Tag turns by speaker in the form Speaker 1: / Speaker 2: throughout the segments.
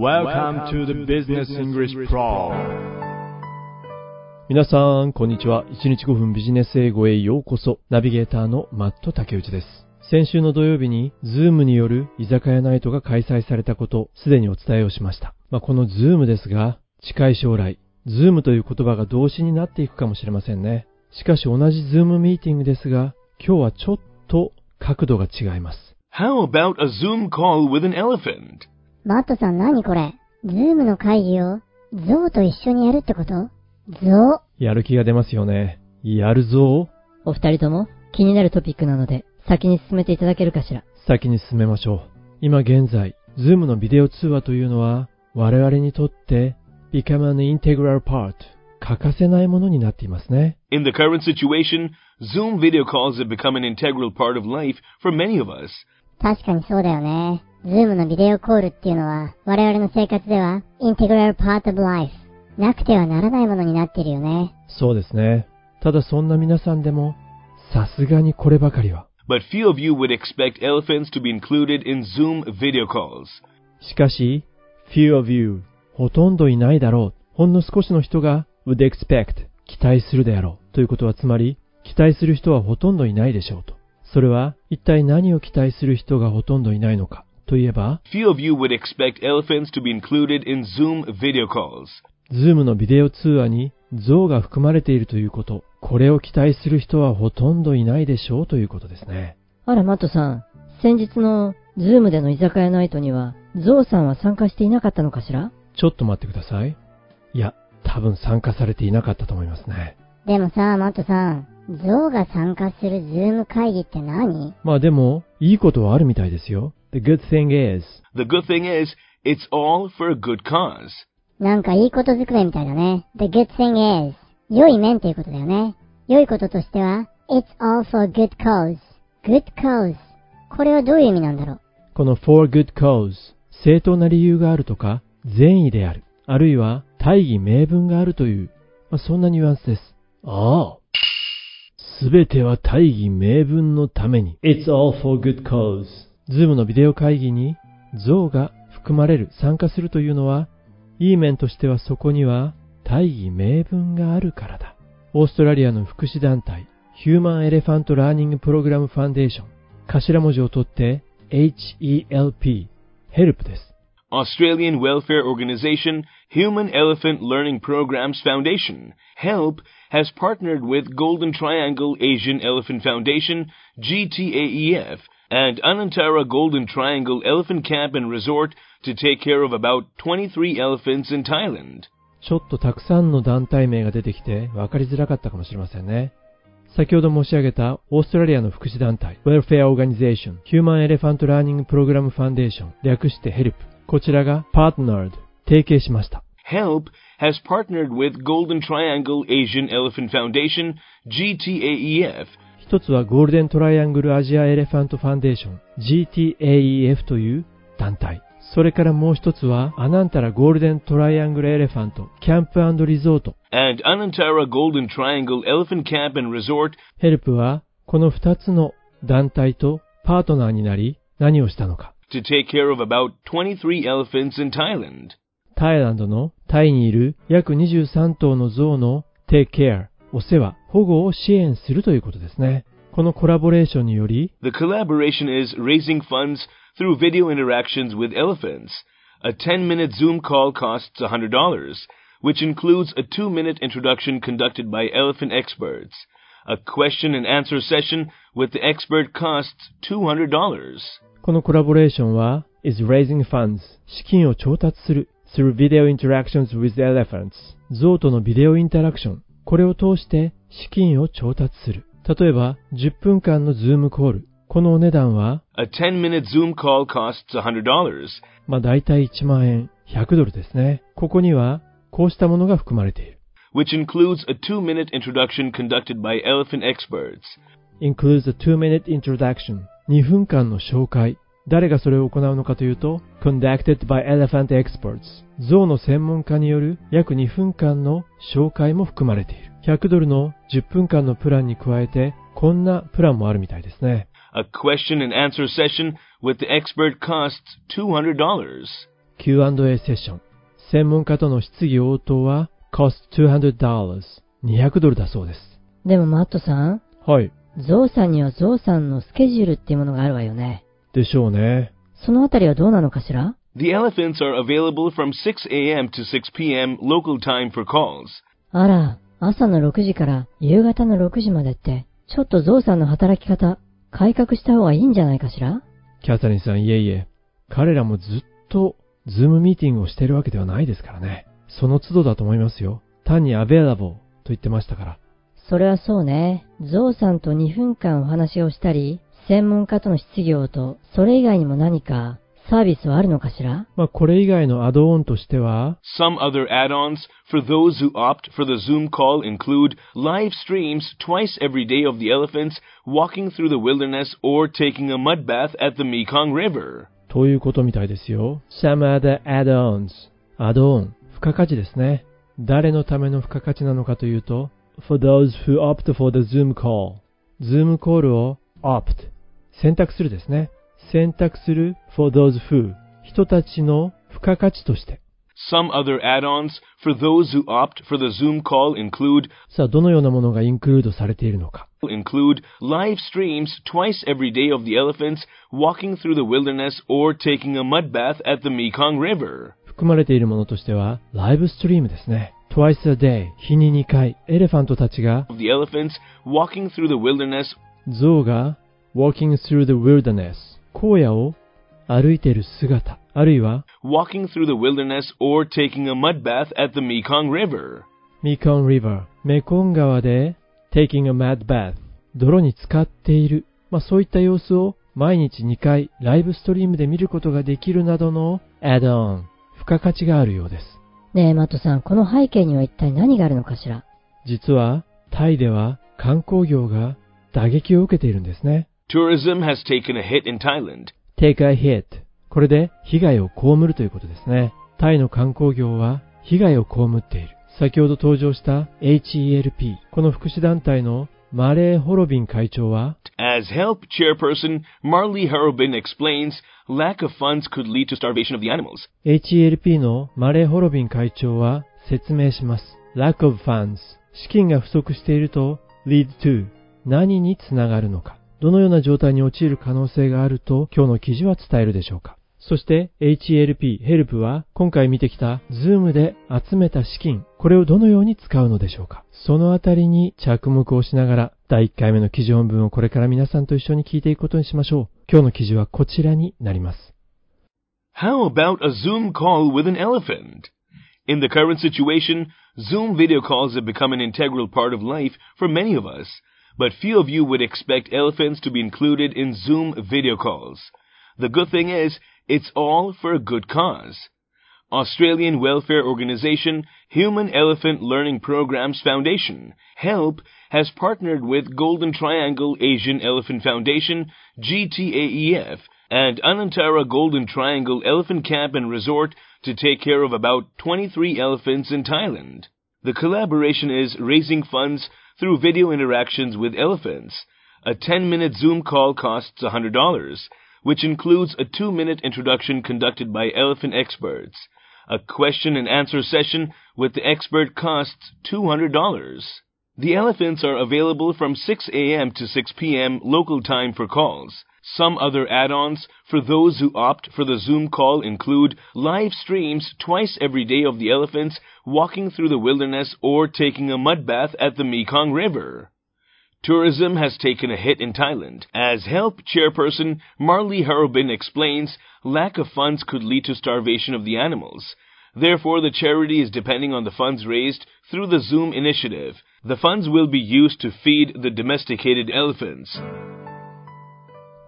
Speaker 1: Welcome to the Business English Pro
Speaker 2: 皆さん、こんにちは。1日5分ビジネス英語へようこそ。ナビゲーターのマット竹内です。先週の土曜日に、ズームによる居酒屋ナイトが開催されたこと、すでにお伝えをしました。まあ、このズームですが、近い将来、ズームという言葉が動詞になっていくかもしれませんね。しかし同じズームミーティングですが、今日はちょっと角度が違います。
Speaker 3: How about a Zoom call with an elephant?
Speaker 4: マットさん何これ？ズームの会議をゾウと一緒にやるってこと？ゾ
Speaker 2: ウやる気が出ますよね。やるぞ
Speaker 5: お二人とも気になるトピックなので先に進めていただけるかしら。
Speaker 2: 先に進めましょう。今現在、ズームのビデオ通話というのは我々にとって become an integral part 欠かせないものになっていますね。
Speaker 3: In the current situation, Zoom video calls have become an integral part of life for many of us.
Speaker 4: 確かにそうだよね。ズームのビデオコールっていうのは、我々の生活では、integral part of life。なくてはならないものになっているよね。
Speaker 2: そうですね。ただそんな皆さんでも、さすがにこればかりは。
Speaker 3: But few of you would expect elephants to be included in Zoom video calls.
Speaker 2: しかし、few of you、ほとんどいないだろう。ほんの少しの人が would expect、期待するであろう。ということはつまり、期待する人はほとんどいないでしょうと。それは一体何を期待する人がほとんどいないのか。といえば、
Speaker 3: Few of you would expect elephants to be included in Zoom video calls.
Speaker 2: ズームのビデオ通話に象が含まれているということ、これを期待する人はほとんどいないでしょうということですね。
Speaker 5: あら、マットさん。先日のズームでの居酒屋ナイトには、ゾウさんは参加していなかったのかしら？
Speaker 2: ちょっと待ってください。いや、多分参加されていなかったと思いますね。
Speaker 4: でもさ、マットさん、ゾウが参加するズーム会議って何？
Speaker 2: まあでも、いいことはあるみたいですよ。The good thing is.
Speaker 3: The good thing is, it's all for a good cause.
Speaker 4: なんかいいことずくめみたいだね。The good thing is. 良い面っていうことだよね。良いこととしては、It's all for good cause. Good cause. これはどういう意味なんだろう
Speaker 2: この for good cause。正当な理由があるとか、善意である。あるいは、大義名分があるという、まあ、そんなニュアンスです。ああ。すべては大義名分のために。It's all for good cause. ズームのビデオ会議に象が含まれる、参加するというのは、いい面としてはそこには大義名分があるからだ。オーストラリアの福祉団体、 Human Elephant Learning Program Foundation、頭文字を取って HELP、HELP です。
Speaker 3: Australian Welfare Organization Human Elephant Learning Programs Foundation, HELP, has partnered with Golden Triangle Asian Elephant Foundation, GTAEF, and Anantara Golden Triangle Elephant Camp and Resort to take care of about 23 elephants in Thailand.
Speaker 2: ちょっとたくさんの団体名が出てきて分かりづらかったかもしれませんね。先ほど申し上げたオーストラリアの福祉団体 Welfare Organization Human Elephant Learning Program Foundation 略して HELP こちらが Partnered 提携しました。
Speaker 3: HELP has partnered with Golden Triangle Asian Elephant Foundation GTAEF
Speaker 2: 一つは Golden Triangle Asian Elephant Foundation GTAEF という団体。それからもう一つは Anantara Golden Triangle Elephant Camp Resort。
Speaker 3: and Anantara Golden Triangle Elephant Camp and Resort
Speaker 2: ヘルプはこの二つの団体とパートナーになり何をしたのか。
Speaker 3: to take care of about 23 elephants in Thailand.
Speaker 2: タイランドのタイにいる約23頭の象の take care お世話、保護を支援するということですね。このコラボレーションにより、
Speaker 3: The collaboration is raising funds through video interactions with elephants. A 10-minute Zoom call costs $100, which includes a 2-minute introduction conducted by elephant experts. A question and answer session with the expert costs $200.
Speaker 2: このコラボレーションは、is raising funds 資金を調達する through video interactions with elephants 象とのビデオインタラクションこれを通して資金を調達する。例えば、10分間のズームコール。このお値段は、
Speaker 3: A 10-minute Zoom call costs $100.
Speaker 2: まあ大体1万円、100ドルですね。ここには、こうしたものが含まれている。
Speaker 3: which includes a two-minute introduction conducted by elephant experts.
Speaker 2: includes a two-minute introduction 2分間の紹介誰がそれを行うのかというと conducted by elephant experts 象の専門家による約2分間の紹介も含まれている100ドルの10分間のプランに加えてこんなプランもあるみたいですね
Speaker 3: A question and answer session with the expert costs $200.
Speaker 2: Q&A セッション。専門家との質疑応答は cost $200。200ドルだそうです。
Speaker 5: でもマットさん、
Speaker 2: はい。
Speaker 5: ゾウさんにはゾウさんのスケジュールっていうものがあるわよね。
Speaker 2: でしょうね。
Speaker 5: そのあたりはどうなのかしら
Speaker 3: ？The elephants are available from 6 a.m. to 6 p.m. local time for calls.
Speaker 5: あら、朝の6時から夕方の6時までって、ちょっとゾウさんの働き方、改革した方がいいんじゃないかしら？
Speaker 2: キャサリンさん、いえいえ。彼らもずっと、ズームミーティングをしているわけではないですからね。その都度だと思いますよ。単に available と言ってましたから。
Speaker 5: それはそうね。ゾウさんと2分間お話をしたり、専門家との質疑応答、それ以外にも何かサービスはあるのかしら
Speaker 2: まあ、これ以外のアドオンとしては、
Speaker 3: Some other add-ons for those who opt for the Zoom call include live streams twice every day of the elephants walking through the wilderness or taking a mud bath at the Mekong River.
Speaker 2: ということみたいですよ。some other add-ons。アドオン。付加価値ですね。誰のための付加価値なのかというと、for those who opt for the Zoom call。Zoom コールを opt。選択するですね。選択する for those who。人たちの付加価値として。
Speaker 3: Some other add-ons for those who opt for the Zoom call include
Speaker 2: さあ、どのようなものがインクルードされているのか。
Speaker 3: include live streams twice every day of the elephants walking through the wilderness or taking a mud bath at the Mekong River.
Speaker 2: 含まれているものとしては、ライブストリームですね。twice a day。日に2回。エレファントたちが、
Speaker 3: Of the elephants walking through the wilderness
Speaker 2: 象が walking through the wilderness 荒野を歩いている姿あるいは
Speaker 3: walking through the wilderness or taking a mud bath at the Mekong River.
Speaker 2: Mekong River. メコン川で taking a mad bath. 泥に浸かっている、まあ、そういった様子を毎日2回ライブストリームで見ることができるなどの add-on 付加価値があるようです。
Speaker 5: ねえ、マットさん、この背景には一体何があるのかしら？
Speaker 2: 実はタイでは観光業が打撃を受けているんですね
Speaker 3: Tourism has taken a hit in Thailand.
Speaker 2: take a hit これで被害を被るということですね。タイの観光業は被害を被っている。先ほど登場した HELP この福祉団体のマレー・ホロビン会長は
Speaker 3: As HELP chairperson Marley Harrobin explains, lack of funds could lead to starvation of the animals.
Speaker 2: HELP のマレー・ホロビン会長は説明します。lack of funds 資金が不足していると lead to 何につながるのかどのような状態に陥る可能性があると今日の記事は伝えるでしょうか？そして HELP、HELP は今回見てきた Zoom で集めた資金、これをどのように使うのでしょうか？そのあたりに着目をしながら第1回目の記事本文をこれから皆さんと一緒に聞いていくことにしましょう。今日の記事はこちらになります。
Speaker 3: How about a Zoom call with an elephant? In the current situation, Zoom video calls have become an integral part of life for many of us, but few of you would expect elephants to be included in Zoom video calls. The good thing is, it's all for a good cause. Australian welfare organization Human Elephant Learning Programs Foundation, HELP, has partnered with Golden Triangle Asian Elephant Foundation, GTAEF, and Anantara Golden Triangle Elephant Camp and Resort to take care of about 23 elephants in Thailand. The collaboration is raising funds through video interactions with elephants. A 10-minute Zoom call costs $100, which includes a 2-minute introduction conducted by elephant experts. A question and answer session with the expert costs $200. The elephants are available from 6 a.m. to 6 p.m. local time for calls. Some other add-ons for those who opt for the Zoom call include live streams twice every day of the elephants walking through the wilderness or taking a mud bath at the Mekong River. Tourism has taken a hit in Thailand. As HELP chairperson Marley Harobin explains, lack of funds could lead to starvation of the animals. Therefore, the charity is depending on the funds raised through the Zoom initiative. The funds will be used to feed the domesticated elephants.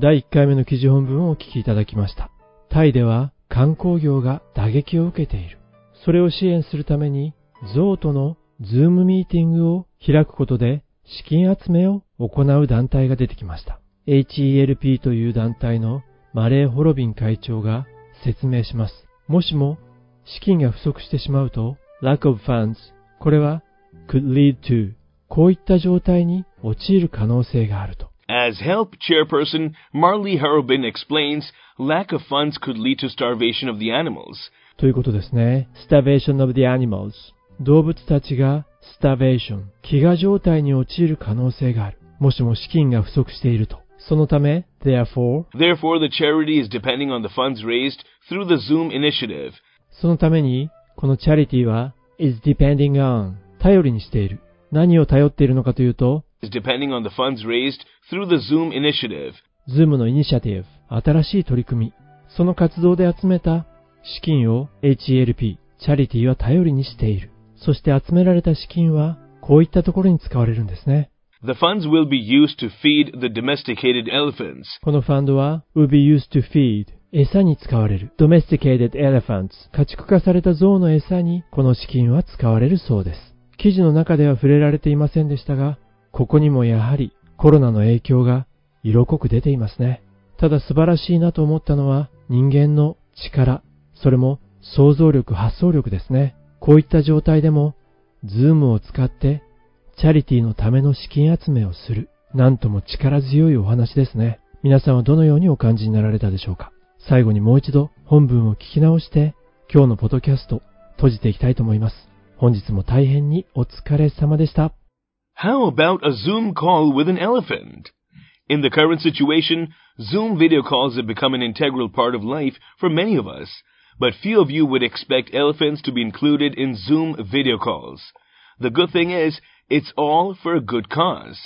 Speaker 2: 第1回目の記事本文をお聞きいただきました。タイでは観光業が打撃を受けている。それを支援するために、ゾウとのズームミーティングを開くことで資金集めを行う団体が出てきました。HELP という団体のマレー・ホロビン会長が説明します。もしも資金が不足してしまうと、lack of funds これは could lead to こういった状態に陥る可能性があると。
Speaker 3: As HELP chairperson Marley Harrobin explains, lack of funds could lead to starvation of the animals.
Speaker 2: ということですね。starvation of the animals 動物たちが starvation 飢餓状態に陥る可能性がある。もしも資金が不足していると。そのため、therefore
Speaker 3: Therefore, the charity is depending on the funds raised through the Zoom initiative.
Speaker 2: そのために、このチャリティは is depending on 頼りにしている。何を頼っているのかというと、
Speaker 3: is depending on the funds raised through the Zoom initiative.
Speaker 2: Zoom のイニシアティブ、新しい取り組み。その活動で集めた資金を HELP、チャリティは頼りにしている。そして集められた資金は、こういったところに使われるんですね。
Speaker 3: The funds will be used to feed the domesticated elephants.
Speaker 2: このファンドは will be used to feed 餌に使われる domesticated elephants 家畜化された象の餌にこの資金は使われるそうです。記事の中では触れられていませんでしたが、ここにもやはりコロナの影響が色濃く出ていますね。ただ素晴らしいなと思ったのは人間の力、それも想像力、発想力ですね。こういった状態でも、ズームを使ってチャリティーのための資金集めをする。なんとも力強いお話ですね。皆さんはどのようにお感じになられたでしょうか最後にもう一度本文を聞き直して今日のポッドキャスト閉じていきたいと思います。本日も大変にお疲れ様でした。
Speaker 3: How about a Zoom call with an elephant? In the current situation, Zoom video calls have become an integral part of life for many of us, but few of you would expect elephants to be included in Zoom video calls. The good thing is, it's all for a good cause.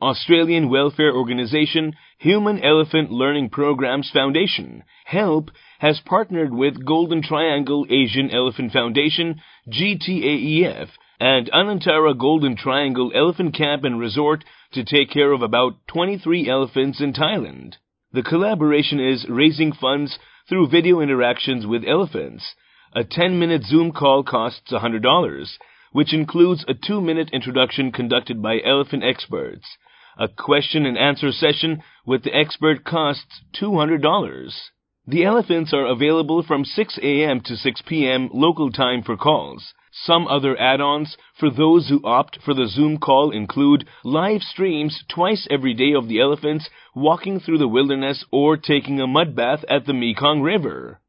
Speaker 3: Australian welfare organization Human Elephant Learning Programs Foundation, HELP, has partnered with Golden Triangle Asian Elephant Foundation, GTAEF, and Anantara Golden Triangle Elephant Camp and Resort to take care of about 23 elephants in Thailand. The collaboration is raising funds through video interactions with elephants. A 10-minute Zoom call costs $100, which includes a 2-minute introduction conducted by elephant experts. A question and answer session with the expert costs $200. The elephants are available from 6 a.m. to 6 p.m. local time for calls. Some other add-ons for those who opt for the Zoom call include live streams twice every day of the elephants walking through the wilderness or taking a mud bath at the Mekong River.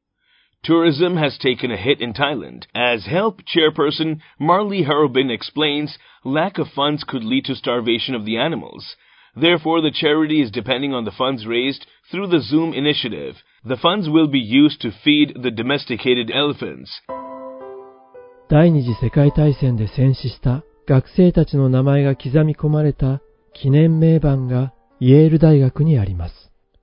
Speaker 3: Tourism has taken a hit in Thailand. As HELP chairperson Marley Harrobin explains, lack of funds could lead to starvation of the animals. Therefore, the charity is depending on the funds raised through the Zoom initiative. The funds will be used to feed the domesticated elephants.
Speaker 2: 第二次世界大戦で戦死した学生たちの名前が刻み込まれた記念名板がイェール大学にあります。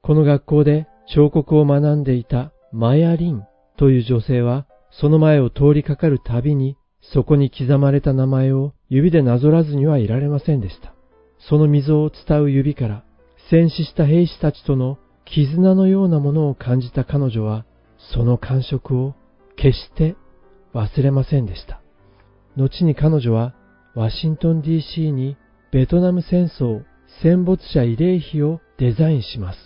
Speaker 2: この学校で彫刻を学んでいたマヤ・リンという女性は、その前を通りかかるたびに、そこに刻まれた名前を指でなぞらずにはいられませんでした。その溝を伝う指から、戦死した兵士たちとの絆のようなものを感じた彼女は、その感触を決して忘れませんでした。後に彼女はワシントン DC にベトナム戦争戦没者慰霊碑をデザインします。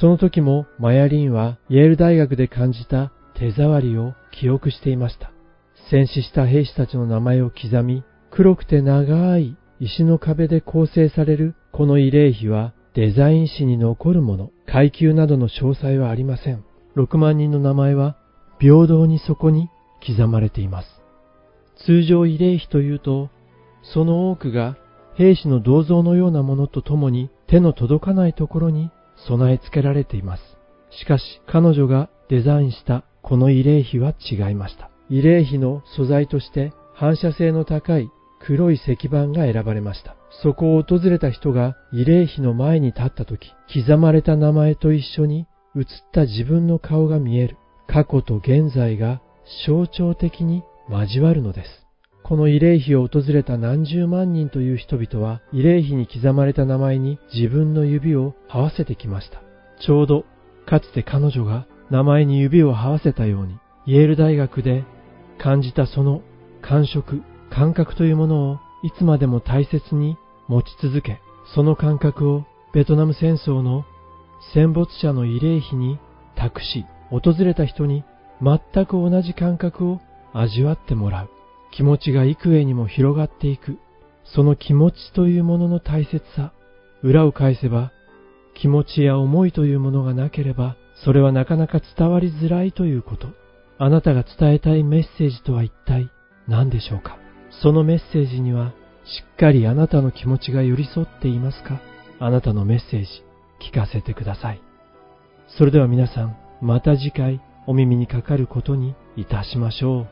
Speaker 2: その時もマヤリンはイェール大学で感じた手触りを記憶していました。戦死した兵士たちの名前を刻み、黒くて長い石の壁で構成されるこの慰霊碑はデザイン誌に残るもの、階級などの詳細はありません。6万人の名前は平等にそこに刻まれています。通常慰霊碑というと、その多くが兵士の銅像のようなものとともに手の届かないところに備え付けられています。しかし彼女がデザインしたこの慰霊碑は違いました。慰霊碑の素材として反射性の高い黒い石板が選ばれました。そこを訪れた人が慰霊碑の前に立った時、刻まれた名前と一緒に映った自分の顔が見える。過去と現在が象徴的に交わるのです。この慰霊碑を訪れた何十万人という人々は慰霊碑に刻まれた名前に自分の指を合わせてきました。ちょうどかつて彼女が名前に指を合わせたようにイェール大学で感じたその感触、感覚というものをいつまでも大切に持ち続け、その感覚をベトナム戦争の戦没者の慰霊碑に託し、訪れた人に全く同じ感覚を味わってもらう。気持ちが幾重にも広がっていく。その気持ちというものの大切さ。裏を返せば、気持ちや思いというものがなければ、それはなかなか伝わりづらいということ。あなたが伝えたいメッセージとは一体何でしょうか？そのメッセージには、しっかりあなたの気持ちが寄り添っていますか？あなたのメッセージ、聞かせてください。それでは皆さん、また次回お耳にかかることにいたしましょう。